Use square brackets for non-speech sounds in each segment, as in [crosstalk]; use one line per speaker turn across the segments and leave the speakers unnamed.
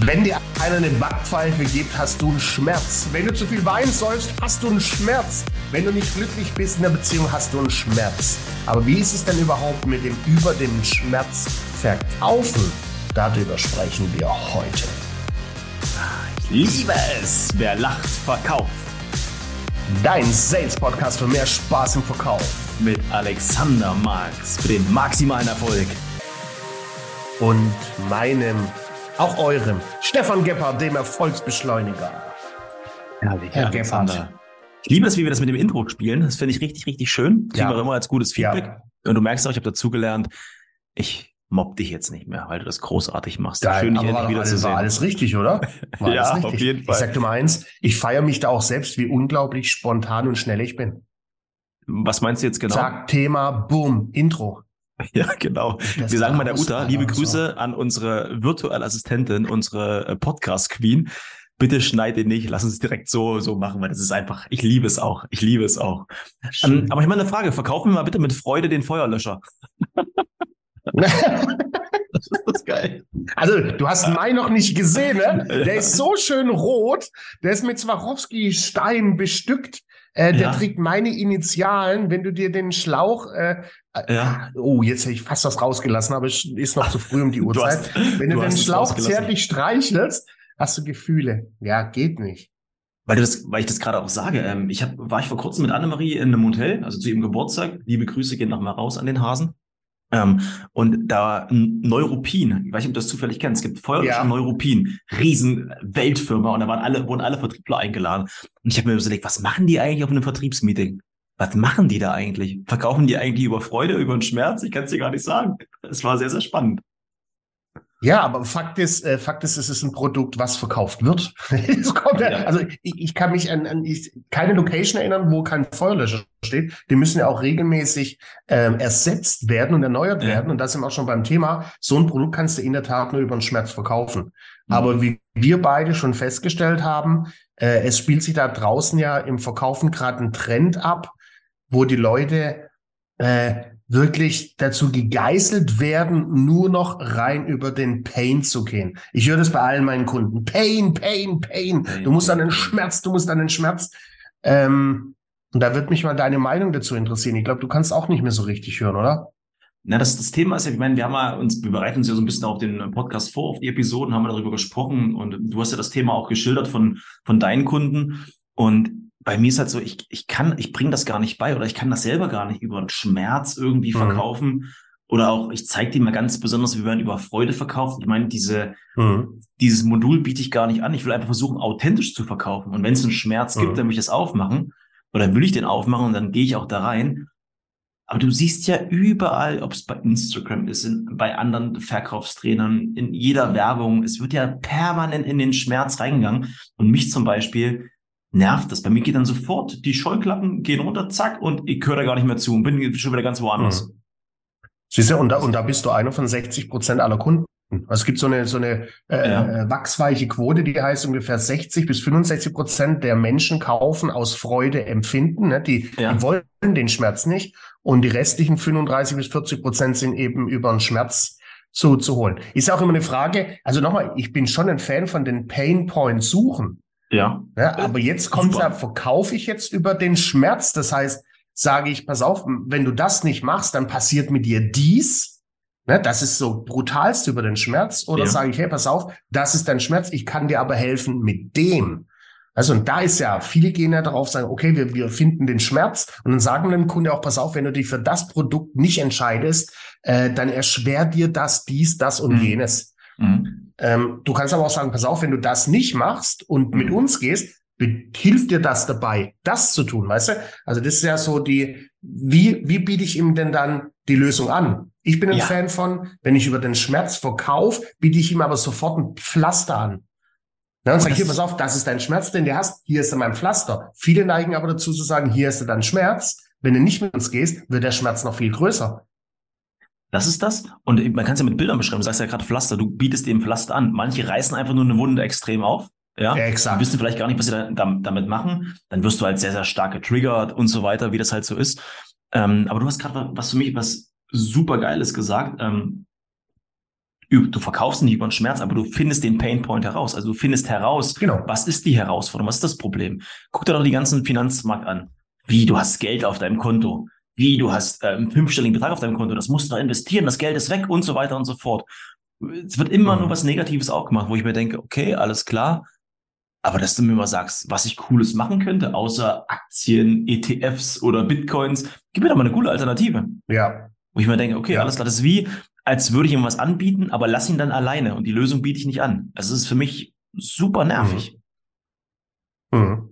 Wenn dir einer eine Backpfeife gibt, hast du einen Schmerz. Wenn du zu viel Wein säufst, hast du einen Schmerz. Wenn du nicht glücklich bist in der Beziehung, hast du einen Schmerz. Aber wie ist es denn überhaupt mit dem über dem Schmerz verkaufen? Darüber sprechen wir heute.
Ich liebe es, wer lacht, verkauft.
Dein Sales-Podcast für mehr Spaß im Verkauf.
Mit Alexander Marx für den maximalen Erfolg.
Und meinem auch eurem. Stefan Gebhardt, dem Erfolgsbeschleuniger.
Herrlich, Herr Gebhardt. Ich liebe es, wie wir das mit dem Intro spielen. Das finde ich richtig, richtig schön. Kriegen ja. wir immer als gutes Feedback. Ja. Und du merkst auch, ich habe dazugelernt, ich mobb dich jetzt nicht mehr, weil du das großartig machst.
Geil, Schön, dich endlich wieder alles, zu sehen. War alles richtig, oder? [laughs]
War ja, richtig. auf jeden Fall.
Ich sag dir mal eins, ich feiere mich da auch selbst, wie unglaublich spontan und schnell ich bin.
Was meinst du jetzt genau?
Sag Thema, boom, Intro. [laughs]
Ja, genau. Das Wir sagen mal der Uta, liebe Grüße an unsere virtuelle Assistentin, unsere äh, Podcast-Queen. Bitte schneid ihn nicht, lass uns direkt so, so machen, weil das ist einfach, ich liebe es auch. Ich liebe es auch. Ähm, aber ich meine eine Frage, verkaufen wir mal bitte mit Freude den Feuerlöscher. [laughs]
das. Also, du hast Mai noch nicht gesehen, ne? [laughs] Der ist so schön rot. Der ist mit Swarovski-Stein bestückt. Äh, der ja. trägt meine Initialen. Wenn du dir den Schlauch, äh, äh ja. oh, jetzt hätte ich fast was rausgelassen, aber es ist noch zu früh um die [laughs] Uhrzeit. Hast, Wenn du, du den Schlauch zärtlich streichelst, hast du Gefühle. Ja, geht nicht.
Weil, du das, weil ich das gerade auch sage, ähm, ich hab, war ich vor kurzem mit Annemarie in einem Hotel, also zu ihrem Geburtstag. Liebe Grüße gehen nochmal raus an den Hasen. Ähm, und da Neuropin, ich weiß nicht, ob du das zufällig kennst, es gibt Feuerlöscher ja. Neuropin, riesen Weltfirma und da waren alle, wurden alle Vertriebler eingeladen. Und ich habe mir überlegt, was machen die eigentlich auf einem Vertriebsmeeting? Was machen die da eigentlich? Verkaufen die eigentlich über Freude, über den Schmerz? Ich kann es dir gar nicht sagen. Es war sehr, sehr spannend.
Ja, aber Fakt ist, äh, Fakt ist, es ist ein Produkt, was verkauft wird. [laughs] ja. Also ich, ich, kann mich an, an ich, keine Location erinnern, wo kein Feuerlöscher steht. Die müssen ja auch regelmäßig ähm, ersetzt werden und erneuert ja. werden. Und da sind wir auch schon beim Thema. So ein Produkt kannst du in der Tat nur über den Schmerz verkaufen. Mhm. Aber wie wir beide schon festgestellt haben, äh, es spielt sich da draußen ja im Verkaufen gerade ein Trend ab, wo die Leute äh, wirklich dazu gegeißelt werden, nur noch rein über den Pain zu gehen. Ich höre das bei allen meinen Kunden. Pain, Pain, Pain. Pain du musst an den Schmerz, du musst an den Schmerz. Ähm, und da wird mich mal deine Meinung dazu interessieren. Ich glaube, du kannst auch nicht mehr so richtig hören, oder?
Na, das, das Thema ist ja, ich meine, wir haben ja uns, wir bereiten uns ja so ein bisschen auf den Podcast vor, auf die Episoden, haben wir darüber gesprochen und du hast ja das Thema auch geschildert von, von deinen Kunden. Und bei mir ist halt so, ich, ich kann, ich bringe das gar nicht bei oder ich kann das selber gar nicht über einen Schmerz irgendwie mhm. verkaufen. Oder auch, ich zeige dir mal ganz besonders, wie man über Freude verkauft. Ich meine, diese, mhm. dieses Modul biete ich gar nicht an. Ich will einfach versuchen, authentisch zu verkaufen. Und wenn es einen Schmerz mhm. gibt, dann will ich das aufmachen. Oder will ich den aufmachen und dann gehe ich auch da rein. Aber du siehst ja überall, ob es bei Instagram ist, in, bei anderen Verkaufstrainern, in jeder Werbung, es wird ja permanent in den Schmerz reingegangen. Und mich zum Beispiel, nervt das. Bei mir geht dann sofort, die Scheuklappen gehen runter, zack, und ich höre da gar nicht mehr zu und bin schon wieder ganz woanders. Mhm.
Siehst du, und da, und da bist du einer von 60 Prozent aller Kunden. Also es gibt so eine, so eine äh, ja. Äh, wachsweiche Quote, die heißt ungefähr 60 bis 65 Prozent der Menschen kaufen aus Freude empfinden. Ne? Die, ja. die wollen den Schmerz nicht. Und die restlichen 35 bis 40 Prozent sind eben über den Schmerz zu, zu holen. Ist auch immer eine Frage, also nochmal, ich bin schon ein Fan von den Pain Points suchen.
Ja.
ja aber jetzt kommt ja, verkaufe ich jetzt über den Schmerz. Das heißt, sage ich, pass auf, wenn du das nicht machst, dann passiert mit dir dies. Ne, das ist so brutalst über den Schmerz. Oder ja. sage ich, hey, pass auf, das ist dein Schmerz, ich kann dir aber helfen mit dem. Also, und da ist ja, viele gehen ja darauf, sagen, okay, wir, wir finden den Schmerz und dann sagen wir dem Kunde auch, pass auf, wenn du dich für das Produkt nicht entscheidest, äh, dann erschwert dir das, dies, das und mhm. jenes. Mhm. Ähm, du kannst aber auch sagen, pass auf, wenn du das nicht machst und mit mhm. uns gehst, hilft dir das dabei, das zu tun, weißt du? Also das ist ja so die, wie, wie biete ich ihm denn dann die Lösung an? Ich bin ein ja. Fan von, wenn ich über den Schmerz verkaufe, biete ich ihm aber sofort ein Pflaster an. Ja, und sag, hier, pass auf, das ist dein Schmerz, den du hast, hier ist mein Pflaster. Viele neigen aber dazu zu sagen, hier ist dein Schmerz. Wenn du nicht mit uns gehst, wird der Schmerz noch viel größer.
Das ist das. Und man kann es ja mit Bildern beschreiben. Du sagst ja gerade Pflaster. Du bietest dem Pflaster an. Manche reißen einfach nur eine Wunde extrem auf. Ja, exakt. wissen vielleicht gar nicht, was sie da, damit machen. Dann wirst du halt sehr, sehr stark getriggert und so weiter, wie das halt so ist. Ähm, aber du hast gerade was für mich was super Geiles gesagt. Ähm, du verkaufst nicht über den Schmerz, aber du findest den Painpoint heraus. Also du findest heraus,
genau.
was ist die Herausforderung, was ist das Problem. Guck dir doch die ganzen Finanzmarkt an. Wie, du hast Geld auf deinem Konto. Wie, du hast äh, einen fünfstelligen Betrag auf deinem Konto. Das musst du da investieren, das Geld ist weg und so weiter und so fort. Es wird immer mhm. nur was Negatives auch gemacht, wo ich mir denke, okay, alles klar. Aber dass du mir mal sagst, was ich Cooles machen könnte, außer Aktien, ETFs oder Bitcoins, gib mir doch mal eine coole Alternative.
Ja.
Wo ich mir denke, okay, ja. alles klar, das ist wie, als würde ich ihm was anbieten, aber lass ihn dann alleine und die Lösung biete ich nicht an. Also es ist für mich super nervig. Mhm. Mhm.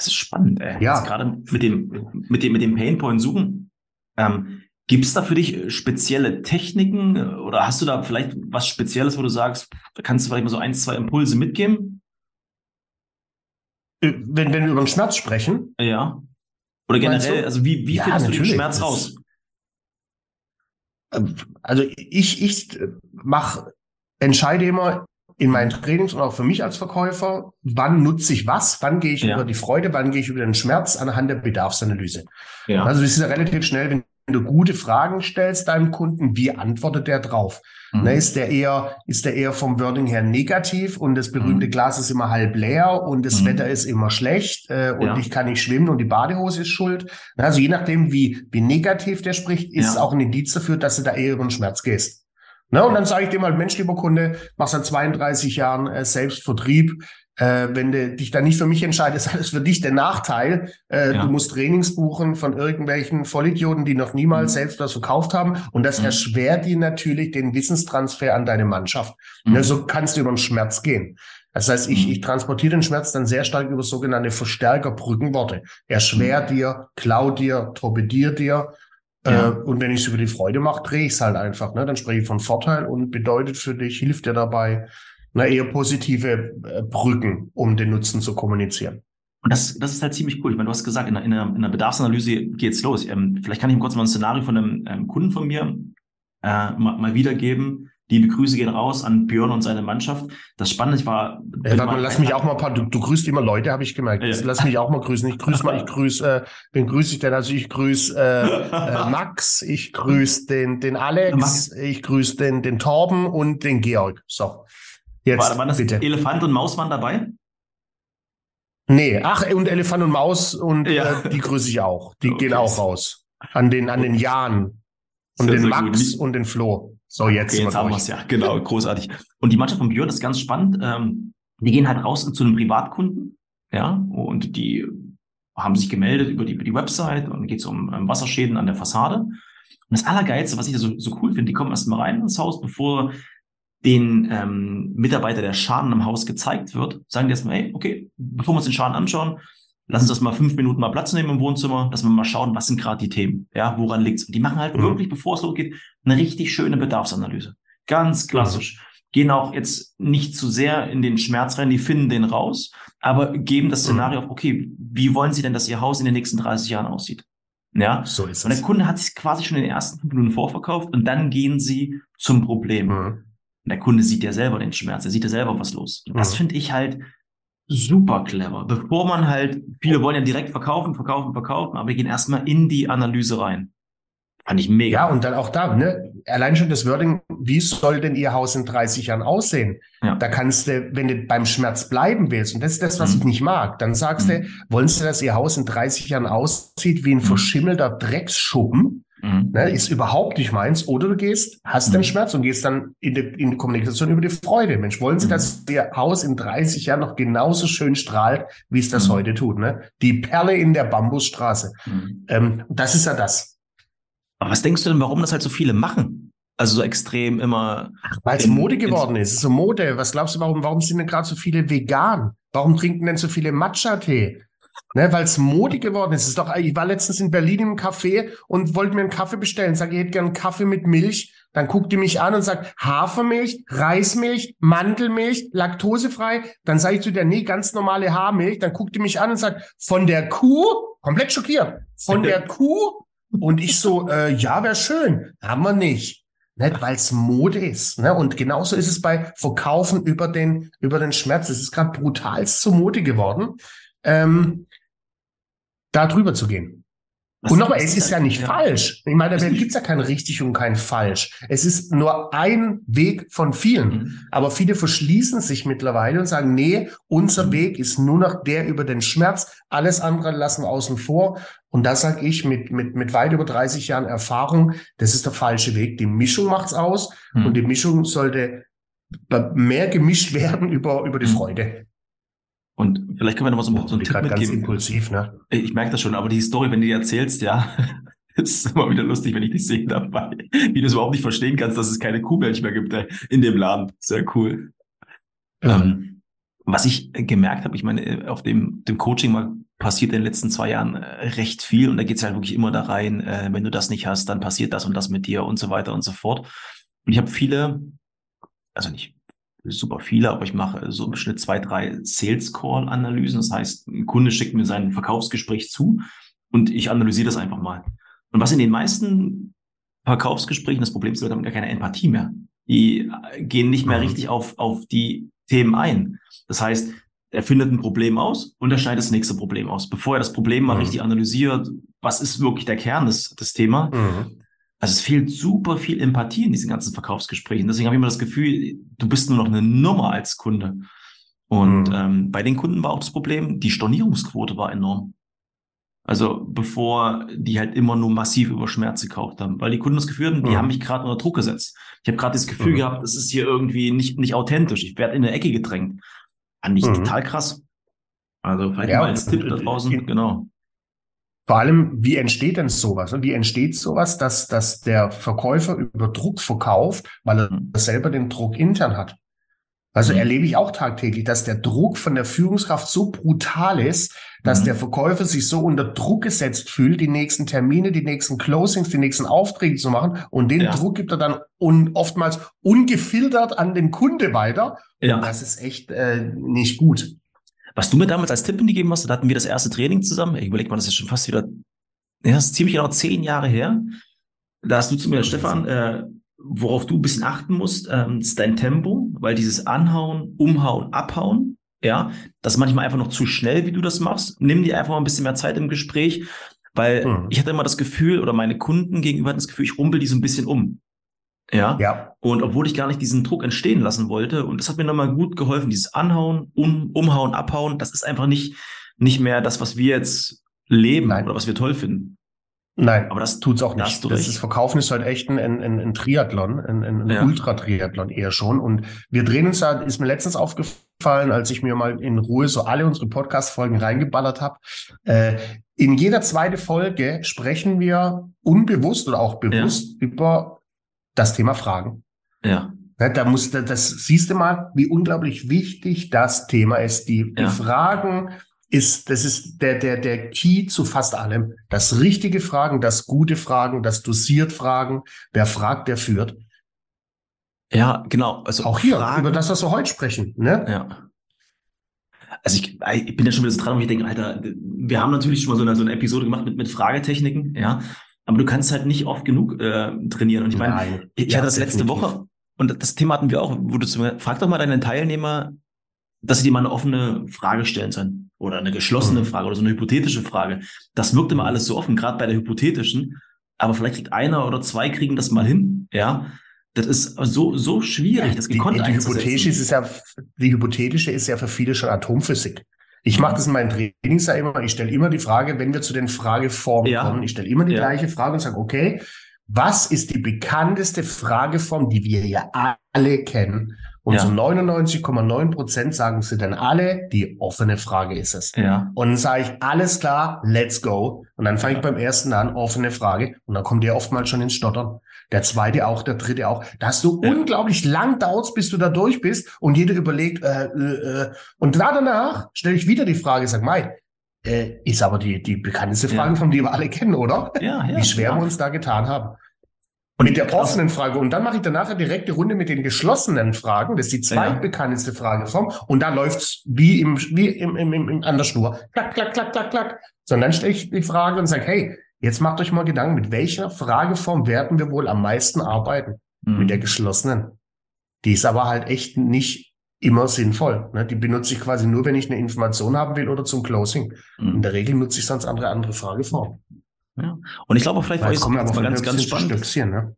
Das ist spannend, ey.
Ja.
gerade mit dem, mit dem, mit dem Painpoint suchen. Ähm, Gibt es da für dich spezielle Techniken oder hast du da vielleicht was Spezielles, wo du sagst, da kannst du vielleicht mal so ein, zwei Impulse mitgeben?
Äh, wenn, wenn wir über den Schmerz sprechen?
Ja. Oder generell, also wie, wie ja, findest du den Schmerz raus?
Ähm, also ich, ich mache, entscheide immer in meinen Trainings und auch für mich als Verkäufer, wann nutze ich was, wann gehe ich ja. über die Freude, wann gehe ich über den Schmerz anhand der Bedarfsanalyse. Ja. Also das ist ja relativ schnell, wenn du gute Fragen stellst deinem Kunden, wie antwortet der drauf? Mhm. Ne, ist der eher, ist der eher vom Wording her negativ und das berühmte mhm. Glas ist immer halb leer und das mhm. Wetter ist immer schlecht äh, und ja. ich kann nicht schwimmen und die Badehose ist schuld. Also je nachdem, wie, wie negativ der spricht, ist ja. auch ein Indiz dafür, dass du da eher über den Schmerz gehst. Ne? Und dann sage ich dir mal, Mensch, lieber Kunde, machst seit 32 Jahren äh, Selbstvertrieb. Äh, wenn du dich da nicht für mich entscheidest, [laughs] ist für dich der Nachteil. Äh, ja. Du musst Trainings buchen von irgendwelchen Vollidioten, die noch niemals mhm. selbst was verkauft haben. Und das mhm. erschwert dir natürlich den Wissenstransfer an deine Mannschaft. Mhm. Ne? So kannst du über den Schmerz gehen. Das heißt, ich, mhm. ich transportiere den Schmerz dann sehr stark über sogenannte Verstärkerbrückenworte. Mhm. dir, klau dir, torpedier dir ja. Äh, und wenn ich es über die Freude mache, drehe ich es halt einfach. Ne? Dann spreche ich von Vorteil und bedeutet für dich, hilft dir dabei, na, eher positive äh, Brücken, um den Nutzen zu kommunizieren.
Und das, das ist halt ziemlich cool. Ich meine, du hast gesagt, in in einer, in einer Bedarfsanalyse geht's los. Ähm, vielleicht kann ich ihm kurz mal ein Szenario von einem ähm, Kunden von mir äh, mal, mal wiedergeben, Liebe Grüße gehen raus an Björn und seine Mannschaft. Das Spannende war.
Ja, mal, lass mich auch mal ein paar, du, du grüßt immer Leute, habe ich gemerkt. Ja. Lass mich auch mal grüßen. Ich grüße mal, ich grüße, äh, wen grüße ich denn? Also ich grüße äh, äh, [laughs] Max, ich grüße den, den Alex, Max. ich grüße den, den Torben und den Georg. So.
Jetzt, war, waren das bitte. Elefant und Maus waren dabei?
Nee, ach, und Elefant und Maus und ja. äh, die grüße ich auch. Die [laughs] okay. gehen auch raus. An den, an den Jahren. Und sehr, den sehr Max gut. und den Flo. So, jetzt,
okay, jetzt haben wir es ja. Genau, großartig. Und die Mannschaft von Björn ist ganz spannend. Ähm, die gehen halt raus zu einem Privatkunden, ja, und die haben sich gemeldet über die, über die Website und geht es um, um Wasserschäden an der Fassade. Und das Allergeilste, was ich so, so cool finde, die kommen erst mal rein ins Haus, bevor den ähm, Mitarbeiter der Schaden im Haus gezeigt wird, sagen die erstmal, hey, okay, bevor wir uns den Schaden anschauen, lass uns das mal fünf Minuten mal Platz nehmen im Wohnzimmer, dass wir mal schauen, was sind gerade die Themen, ja, woran liegt's? Und die machen halt mhm. wirklich, bevor es losgeht, eine richtig schöne Bedarfsanalyse. Ganz klassisch. Mhm. Gehen auch jetzt nicht zu sehr in den Schmerz rein, die finden den raus, aber geben das mhm. Szenario mhm. auf, okay, wie wollen sie denn, dass ihr Haus in den nächsten 30 Jahren aussieht? Ja, so ist es. Und der Kunde hat sich quasi schon in den ersten fünf Minuten vorverkauft und dann gehen sie zum Problem. Mhm. Und der Kunde sieht ja selber den Schmerz, er sieht ja selber, was los. Und das mhm. finde ich halt super clever. Bevor man halt, viele wollen ja direkt verkaufen, verkaufen, verkaufen, aber wir gehen erstmal in die Analyse rein. Fand ich mega.
Ja, und dann auch da, ne? Allein schon das Wording, wie soll denn Ihr Haus in 30 Jahren aussehen? Ja. Da kannst du, wenn du beim Schmerz bleiben willst, und das ist das, was mhm. ich nicht mag, dann sagst mhm. du, wollen Sie, dass Ihr Haus in 30 Jahren aussieht wie ein mhm. verschimmelter Drecksschuppen? Mhm. Ne, ist überhaupt nicht meins. Oder du gehst, hast mhm. den Schmerz und gehst dann in die, in die Kommunikation über die Freude. Mensch, wollen Sie, mhm. dass Ihr Haus in 30 Jahren noch genauso schön strahlt, wie es das mhm. heute tut? Ne? Die Perle in der Bambusstraße. Mhm. Ähm, das ist ja das.
Aber was denkst du denn, warum das halt so viele machen? Also so extrem immer.
Weil es Mode geworden ist. Es ist so Mode. Was glaubst du, warum, warum sind denn gerade so viele vegan? Warum trinken denn so viele Matcha-Tee? Ne, weil es Mode geworden ist. ist doch, ich war letztens in Berlin im Café und wollte mir einen Kaffee bestellen. Sag, ich hätte gern einen Kaffee mit Milch. Dann guckt die mich an und sagt, Hafermilch, Reismilch, Mandelmilch, laktosefrei. Dann sage ich zu der, nee, ganz normale Haarmilch. Dann guckt die mich an und sagt, von der Kuh, komplett schockiert, von der [laughs] Kuh. Und ich so, äh, ja, wäre schön. Haben wir nicht. Nicht, weil es Mode ist. Ne? Und genauso ist es bei Verkaufen über den, über den Schmerz. Es ist gerade brutal zur Mode geworden. Ähm, da drüber zu gehen. Was, und nochmal, es ist ja nicht ja. falsch. Ich meine, da gibt es ja kein richtig und kein falsch. Es ist nur ein Weg von vielen. Mhm. Aber viele verschließen sich mittlerweile und sagen, nee, unser mhm. Weg ist nur noch der über den Schmerz. Alles andere lassen außen vor. Und da sage ich mit, mit, mit weit über 30 Jahren Erfahrung, das ist der falsche Weg. Die Mischung macht's aus. Mhm. Und die Mischung sollte mehr gemischt [laughs] werden über, über die mhm. Freude.
Und vielleicht können wir noch mal so, oh, so einen Tipp mitgeben.
Ganz impulsiv, ne?
Ich merke das schon, aber die Story, wenn du die erzählst, ja, [laughs] ist immer wieder lustig, wenn ich dich sehe dabei. Wie du es überhaupt nicht verstehen kannst, dass es keine Kuhmilch mehr gibt äh, in dem Laden. Sehr cool. Ja. Ähm, was ich gemerkt habe, ich meine, auf dem, dem Coaching mal passiert in den letzten zwei Jahren äh, recht viel und da geht es halt wirklich immer da rein, äh, wenn du das nicht hast, dann passiert das und das mit dir und so weiter und so fort. Und ich habe viele, also nicht super viele, aber ich mache so im Schnitt zwei, drei Sales Call Analysen. Das heißt, ein Kunde schickt mir sein Verkaufsgespräch zu und ich analysiere das einfach mal. Und was in den meisten Verkaufsgesprächen das Problem ist, Leute haben gar keine Empathie mehr. Die äh, gehen nicht mehr mhm. richtig auf, auf die Themen ein. Das heißt, er findet ein Problem aus und er schneidet das nächste Problem aus. Bevor er das Problem mal mhm. richtig analysiert, was ist wirklich der Kern des, des Thema, mhm. Also es fehlt super viel Empathie in diesen ganzen Verkaufsgesprächen. Deswegen habe ich immer das Gefühl, du bist nur noch eine Nummer als Kunde. Und mhm. ähm, bei den Kunden war auch das Problem, die Stornierungsquote war enorm. Also bevor die halt immer nur massiv über Schmerz gekauft haben, weil die Kunden das Gefühl hatten, die mhm. haben mich gerade unter Druck gesetzt. Ich habe gerade das Gefühl mhm. gehabt, es ist hier irgendwie nicht, nicht authentisch. Ich werde in eine Ecke gedrängt. Fand ich mhm. total krass. Also vielleicht ja, mal als Tipp da draußen, in, genau.
Vor allem, wie entsteht denn sowas? Und wie entsteht sowas, dass, dass der Verkäufer über Druck verkauft, weil er mhm. selber den Druck intern hat? Also mhm. erlebe ich auch tagtäglich, dass der Druck von der Führungskraft so brutal ist, dass mhm. der Verkäufer sich so unter Druck gesetzt fühlt, die nächsten Termine, die nächsten Closings, die nächsten Aufträge zu machen. Und den ja. Druck gibt er dann un oftmals ungefiltert an den Kunde weiter. Ja. Und das ist echt äh, nicht gut.
Was du mir damals als Tipp gegeben hast, da hatten wir das erste Training zusammen. Ich überleg mal, das ist schon fast wieder, ja, das ist ziemlich genau zehn Jahre her. Da hast du zu mir, Stefan, äh, worauf du ein bisschen achten musst, ähm, ist dein Tempo, weil dieses Anhauen, Umhauen, Abhauen, ja, das ist manchmal einfach noch zu schnell, wie du das machst. Nimm dir einfach mal ein bisschen mehr Zeit im Gespräch, weil mhm. ich hatte immer das Gefühl, oder meine Kunden gegenüber hatten das Gefühl, ich rumpel die so ein bisschen um. Ja. ja. Und obwohl ich gar nicht diesen Druck entstehen lassen wollte, und das hat mir nochmal gut geholfen, dieses Anhauen, um, Umhauen, Abhauen, das ist einfach nicht, nicht mehr das, was wir jetzt leben Nein. oder was wir toll finden.
Nein, aber das tut's auch nicht. Das, ist, Verkaufen ist halt echt ein, ein, ein, Triathlon, ein, ein ja. Ultra-Triathlon eher schon. Und wir drehen uns da, ist mir letztens aufgefallen, als ich mir mal in Ruhe so alle unsere Podcast-Folgen reingeballert habe. Äh, in jeder zweite Folge sprechen wir unbewusst oder auch bewusst ja. über das Thema Fragen.
Ja.
Da muss, das siehst du mal, wie unglaublich wichtig das Thema ist. Die, ja. die Fragen ist, das ist der, der, der Key zu fast allem. Das richtige Fragen, das gute Fragen, das dosiert Fragen. Wer fragt, der führt.
Ja, genau.
Also auch hier, Fragen. über das, was wir heute sprechen, ne?
Ja. Also ich, ich bin ja schon wieder so dran, und ich denke, Alter, wir haben natürlich schon mal so eine, so eine Episode gemacht mit, mit Fragetechniken, ja. Aber du kannst halt nicht oft genug äh, trainieren. Und ich meine, ich ja, hatte das letzte definitiv. Woche und das Thema hatten wir auch, wo du zu frag doch mal deine Teilnehmer, dass sie dir mal eine offene Frage stellen sollen. Oder eine geschlossene mhm. Frage oder so eine hypothetische Frage. Das wirkt immer alles so offen, gerade bei der hypothetischen. Aber vielleicht kriegt einer oder zwei kriegen das mal hin, ja. Das ist so, so schwierig, das gekonnt
die, die, hypothetische ist ja, die hypothetische ist ja für viele schon Atomphysik. Ich mache das in meinen Trainings ja immer. Ich stelle immer die Frage, wenn wir zu den Frageformen ja. kommen, ich stelle immer die ja. gleiche Frage und sage, okay, was ist die bekannteste Frageform, die wir ja alle kennen? Und ja. zu 99,9 Prozent sagen sie dann alle, die offene Frage ist es.
Ja.
Und dann sage ich, alles klar, let's go. Und dann fange ich beim ersten an, offene Frage. Und dann kommt ihr oftmals schon ins Stottern der zweite auch, der dritte auch. Da hast du ja. unglaublich lang dauert, bis du da durch bist und jeder überlegt, äh, äh, äh. und da danach stelle ich wieder die Frage, sag mal, äh, ist aber die, die bekannteste Frage, ja. von der wir alle kennen, oder?
Ja, ja.
Wie schwer ja. wir uns da getan haben. Und mit der offenen Frage. Und dann mache ich danach eine direkte Runde mit den geschlossenen Fragen. Das ist die zweitbekannteste Frageform. Und da läuft's wie im, wie im, im, im, im, an der Schnur. Klack, klack, klack, klack, klack. So, und dann stelle ich die Frage und sage, hey, Jetzt macht euch mal Gedanken, mit welcher Frageform werden wir wohl am meisten arbeiten? Mhm. Mit der geschlossenen. Die ist aber halt echt nicht immer sinnvoll. Ne? Die benutze ich quasi nur, wenn ich eine Information haben will oder zum Closing. Mhm. In der Regel nutze ich sonst andere andere Frageformen.
Ja. Und ich glaube, vielleicht euch
es von
ganz, ganz
Stöckchen zu
spannend.
Ne?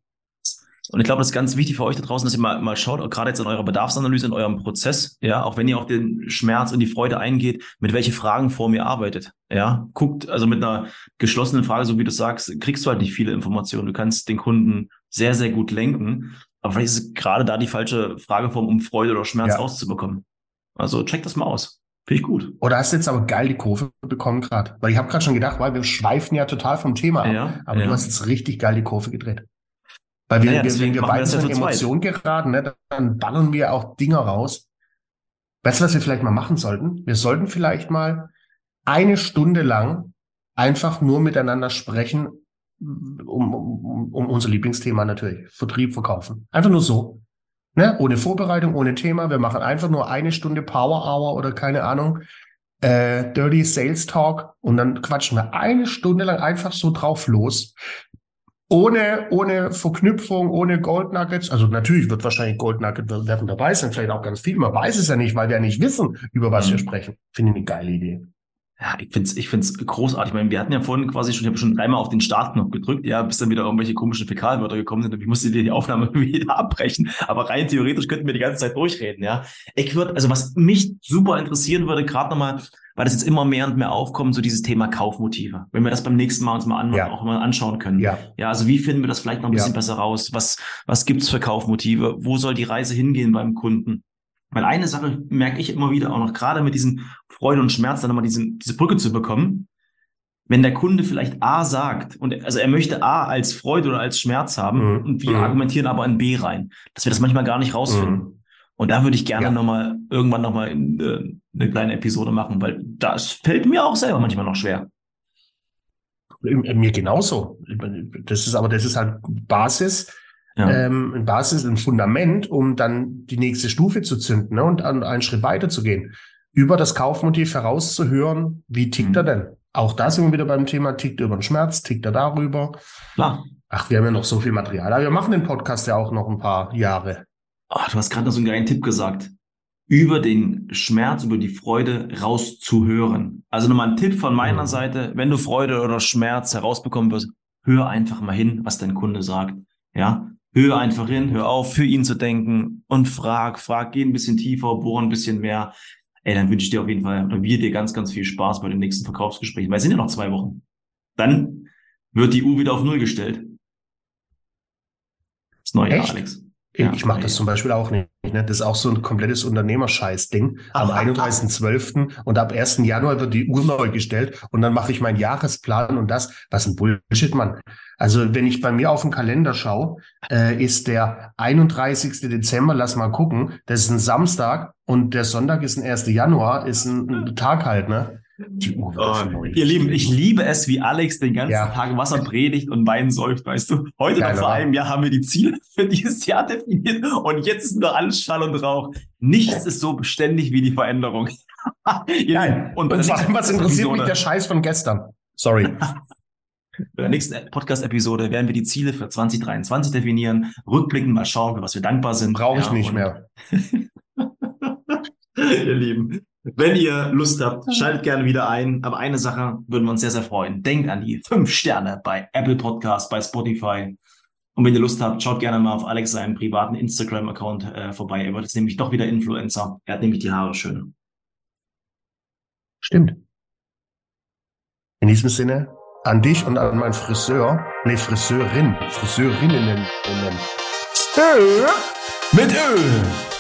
Und ich glaube, das ist ganz wichtig für euch da draußen, dass ihr mal, mal schaut, gerade jetzt in eurer Bedarfsanalyse, in eurem Prozess, ja, auch wenn ihr auf den Schmerz und die Freude eingeht, mit welche Fragen vor mir arbeitet. Ja, guckt, also mit einer geschlossenen Frage, so wie du sagst, kriegst du halt nicht viele Informationen. Du kannst den Kunden sehr, sehr gut lenken. Aber vielleicht ist es gerade da die falsche Frageform, um Freude oder Schmerz
Ja.
rauszubekommen. Also check das mal aus. Finde ich gut.
Oder hast du jetzt aber geil die Kurve bekommen gerade? Weil ich habe gerade schon gedacht, weil wir schweifen ja total vom Thema ab.
Ja,
aber
ja.
du hast jetzt richtig geil die Kurve gedreht. Weil wir,
Naja,
wir, wenn wir beide so in. Emotionen geraten, ne, dann ballern wir auch Dinger raus. Weißt du, was wir vielleicht mal machen sollten? Wir sollten vielleicht mal eine Stunde lang einfach nur miteinander sprechen, um, um, um unser Lieblingsthema natürlich. Vertrieb, verkaufen. Einfach nur so. Ne? Ohne Vorbereitung, ohne Thema. Wir machen einfach nur eine Stunde Power Hour oder keine Ahnung. Äh, Dirty Sales Talk und dann quatschen wir eine Stunde lang einfach so drauf los. Ohne, ohne Verknüpfung, ohne Gold Nuggets. Also natürlich wird wahrscheinlich Gold Nugget werden dabei sein, vielleicht auch ganz viel. Man weiß es ja nicht, weil wir ja nicht wissen, über was wir
Mhm.
sprechen. Finde ich eine geile Idee.
Ja, ich find's, ich find's großartig. Ich meine, wir hatten ja vorhin quasi schon, ich habe schon dreimal auf den Startknopf gedrückt, ja, bis dann wieder irgendwelche komischen Fäkalwörter gekommen sind und ich musste dir die Aufnahme [laughs] wieder abbrechen. Aber rein theoretisch könnten wir die ganze Zeit durchreden, ja. Ich würde, also was mich super interessieren würde, gerade nochmal, weil das jetzt immer mehr und mehr aufkommt, so dieses Thema Kaufmotive. Wenn wir das beim nächsten Mal uns mal an,
Ja.
auch mal anschauen können.
Ja.
Ja, also wie finden wir das vielleicht noch ein
Ja.
bisschen besser raus? Was, was gibt's für Kaufmotive? Wo soll die Reise hingehen beim Kunden? Weil eine Sache merke ich immer wieder auch noch, gerade mit diesem Freude und Schmerz, dann nochmal diesen, diese Brücke zu bekommen. Wenn der Kunde vielleicht A sagt, und also er möchte A als Freude oder als Schmerz haben
Mhm.
und wir
Mhm.
argumentieren aber in B rein, dass wir das manchmal gar nicht rausfinden.
Mhm.
Und da würde ich gerne
Ja.
nochmal irgendwann nochmal äh, eine kleine Episode machen, weil das fällt mir auch selber manchmal noch schwer.
Mir genauso. Das ist aber, das ist halt Basis,
Ja.
ähm, ein Basis, ein Fundament, um dann die nächste Stufe zu zünden ne, und an, einen Schritt weiter zu gehen. Über das Kaufmotiv herauszuhören, wie tickt
Mhm.
er denn? Auch da sind wir wieder beim Thema, tickt er über den Schmerz, tickt er darüber?
Klar.
Ach, wir haben ja noch so viel Material, aber wir machen den Podcast ja auch noch ein paar Jahre.
Ah, du hast gerade noch so einen geilen Tipp gesagt. Über den Schmerz, über die Freude rauszuhören. Also nochmal ein Tipp von meiner
Mhm.
Seite, wenn du Freude oder Schmerz herausbekommen wirst, hör einfach mal hin, was dein Kunde sagt. Ja, hör einfach hin, hör auf, für ihn zu denken und frag, frag, geh ein bisschen tiefer, bohr ein bisschen mehr. Ey, dann wünsche ich dir auf jeden Fall, oder wir dir ganz, ganz viel Spaß bei den nächsten Verkaufsgesprächen, weil es sind ja noch zwei Wochen. Dann wird die U wieder auf Null gestellt. Das neue Jahr,
Echt?
Alex.
Ich,
Ja,
ich mache das zum Beispiel auch nicht. Ne? Das ist auch so ein komplettes Unternehmerscheiß-Ding. Am
Aha.
31.12. und ab 1. Januar wird die Uhr neu gestellt und dann mache ich meinen Jahresplan und das, was ein Bullshit, Mann. Also wenn ich bei mir auf den Kalender schaue, äh, ist der 31. Dezember, lass mal gucken, das ist ein Samstag und der Sonntag ist ein 1. Januar, ist ein, ein Tag halt, ne? Die Uhr
Oh, ihr Lieben, ich liebe es, wie Alex den ganzen
Ja.
Tag Wasser predigt und Wein säuft, weißt du. Heute
Geil,
noch vor
oder?
einem Jahr haben wir die Ziele für dieses Jahr definiert und jetzt ist nur alles Schall und Rauch. Nichts ist so beständig wie die Veränderung. [laughs] Lieben,
Und,
der
vor allem, was interessiert mich
Episode-
der Scheiß von gestern? Sorry. [laughs]
Bei der nächsten Podcast-Episode werden wir die Ziele für 2023 definieren, rückblicken, mal schauen, für was wir dankbar sind.
Brauche ich
Ja,
nicht
und-
mehr. [laughs]
Ihr Lieben, wenn ihr Lust habt, schaltet gerne wieder ein. Aber eine Sache würden wir uns sehr, sehr freuen. Denkt an die fünf Sterne bei Apple Podcast, bei Spotify. Und wenn ihr Lust habt, schaut gerne mal auf Alex seinem privaten Instagram-Account äh, vorbei. Er wird jetzt nämlich doch wieder Influencer. Er hat nämlich die Haare schön.
Stimmt. In diesem Sinne, an dich und an meinen Friseur, nee, Friseurin, Friseurinnen,
Mit Öl!